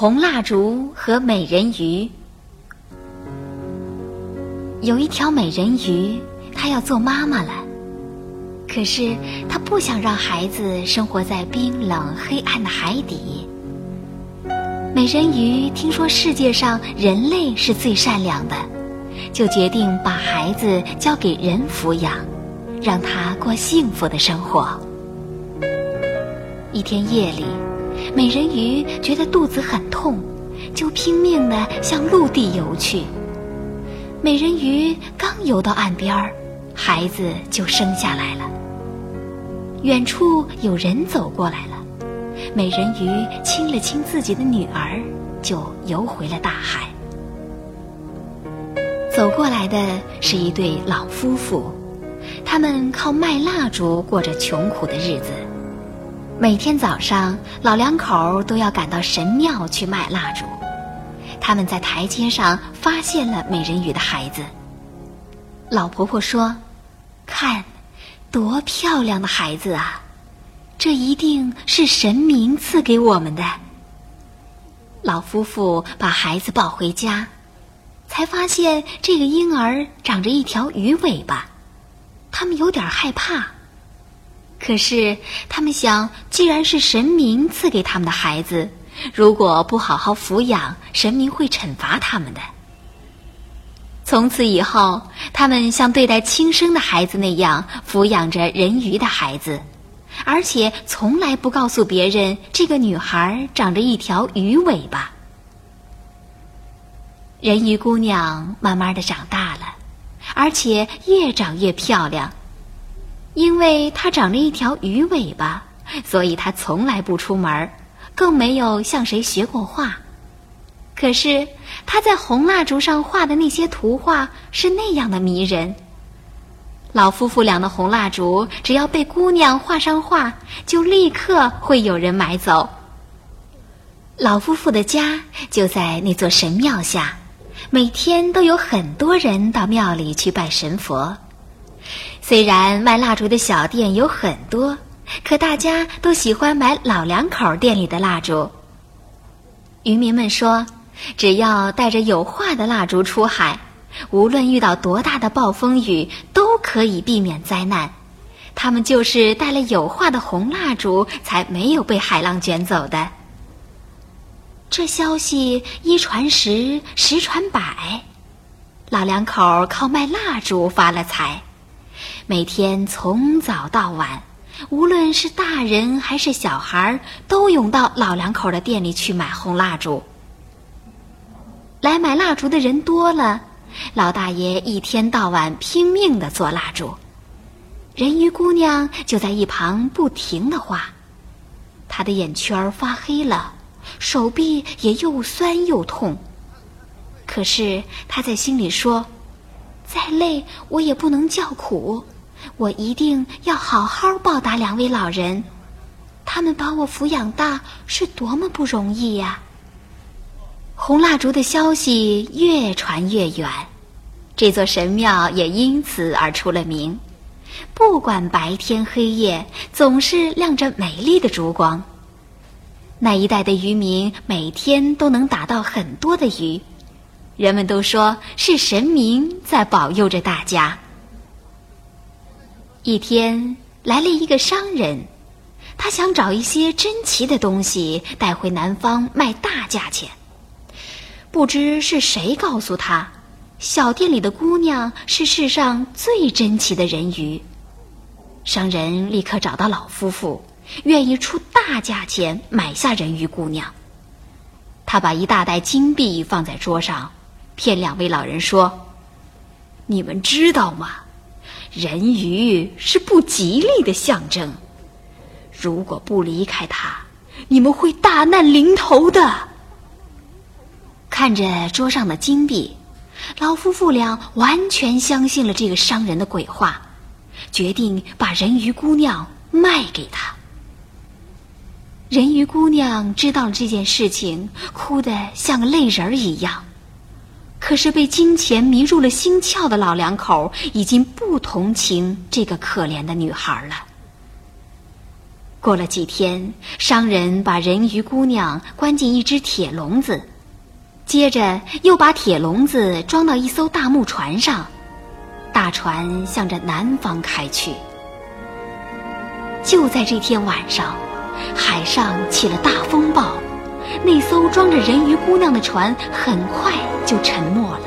红蜡烛和美人鱼。有一条美人鱼，她要做妈妈了，可是她不想让孩子生活在冰冷黑暗的海底。美人鱼听说世界上人类是最善良的，就决定把孩子交给人抚养，让他过幸福的生活。一天夜里。美人鱼觉得肚子很痛，就拼命地向陆地游去。美人鱼刚游到岸边儿，孩子就生下来了。远处有人走过来了，美人鱼亲了亲自己的女儿，就游回了大海。走过来的是一对老夫妇，他们靠卖蜡烛过着穷苦的日子。每天早上，老两口都要赶到神庙去卖蜡烛。他们在台阶上发现了美人鱼的孩子。老婆婆说：“看，多漂亮的孩子啊！这一定是神明赐给我们的。”老夫妇把孩子抱回家，才发现这个婴儿长着一条鱼尾巴，他们有点害怕。可是，他们想，既然是神明赐给他们的孩子，如果不好好抚养，神明会惩罚他们的。从此以后，他们像对待亲生的孩子那样抚养着人鱼的孩子，而且从来不告诉别人这个女孩长着一条鱼尾巴。人鱼姑娘慢慢的长大了，而且越长越漂亮。因为它长着一条鱼尾巴，所以它从来不出门，更没有向谁学过画。可是他在红蜡烛上画的那些图画是那样的迷人。老夫妇俩的红蜡烛，只要被姑娘画上画，就立刻会有人买走。老夫妇的家就在那座神庙下，每天都有很多人到庙里去拜神佛。虽然卖蜡烛的小店有很多，可大家都喜欢买老两口店里的蜡烛。渔民们说，只要带着有画的蜡烛出海，无论遇到多大的暴风雨，都可以避免灾难。他们就是带了有画的红蜡烛，才没有被海浪卷走的。这消息一传十，十传百，老两口靠卖蜡烛发了财。每天从早到晚，无论是大人还是小孩，都涌到老两口的店里去买红蜡烛。来买蜡烛的人多了，老大爷一天到晚拼命的做蜡烛，人鱼姑娘就在一旁不停的画，她的眼圈发黑了，手臂也又酸又痛，可是她在心里说。再累，我也不能叫苦。我一定要好好报答两位老人，他们把我抚养大是多么不容易呀！红蜡烛的消息越传越远，这座神庙也因此而出了名。不管白天黑夜，总是亮着美丽的烛光。那一带的渔民每天都能打到很多的鱼。人们都说是神明在保佑着大家。一天来了一个商人，他想找一些珍奇的东西带回南方卖大价钱。不知是谁告诉他，小店里的姑娘是世上最珍奇的人鱼。商人立刻找到老夫妇，愿意出大价钱买下人鱼姑娘。他把一大袋金币放在桌上。骗两位老人说：“你们知道吗？人鱼是不吉利的象征。如果不离开它，你们会大难临头的。”看着桌上的金币，老夫妇俩完全相信了这个商人的鬼话，决定把人鱼姑娘卖给他。人鱼姑娘知道了这件事情，哭得像个泪人儿一样。可是被金钱迷入了心窍的老两口已经不同情这个可怜的女孩了。过了几天，商人把人鱼姑娘关进一只铁笼子，接着又把铁笼子装到一艘大木船上，大船向着南方开去。就在这天晚上，海上起了大风暴，那艘装着人鱼姑娘的船很快就沉没了。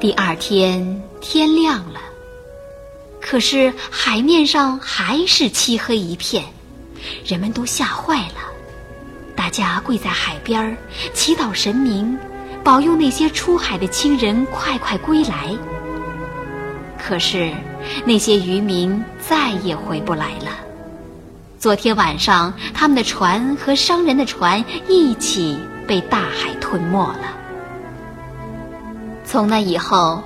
第二天天亮了。可是海面上还是漆黑一片，人们都吓坏了。大家跪在海边，祈祷神明，保佑那些出海的亲人快快归来。可是那些渔民再也回不来了。昨天晚上，他们的船和商人的船一起被大海吞没了。从那以后。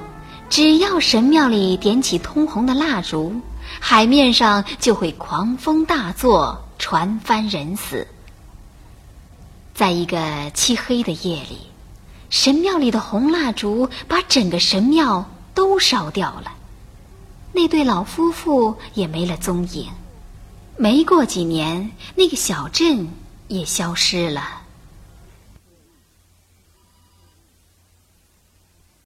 只要神庙里点起通红的蜡烛，海面上就会狂风大作，船翻人死。在一个漆黑的夜里，神庙里的红蜡烛把整个神庙都烧掉了，那对老夫妇也没了踪影。没过几年，那个小镇也消失了。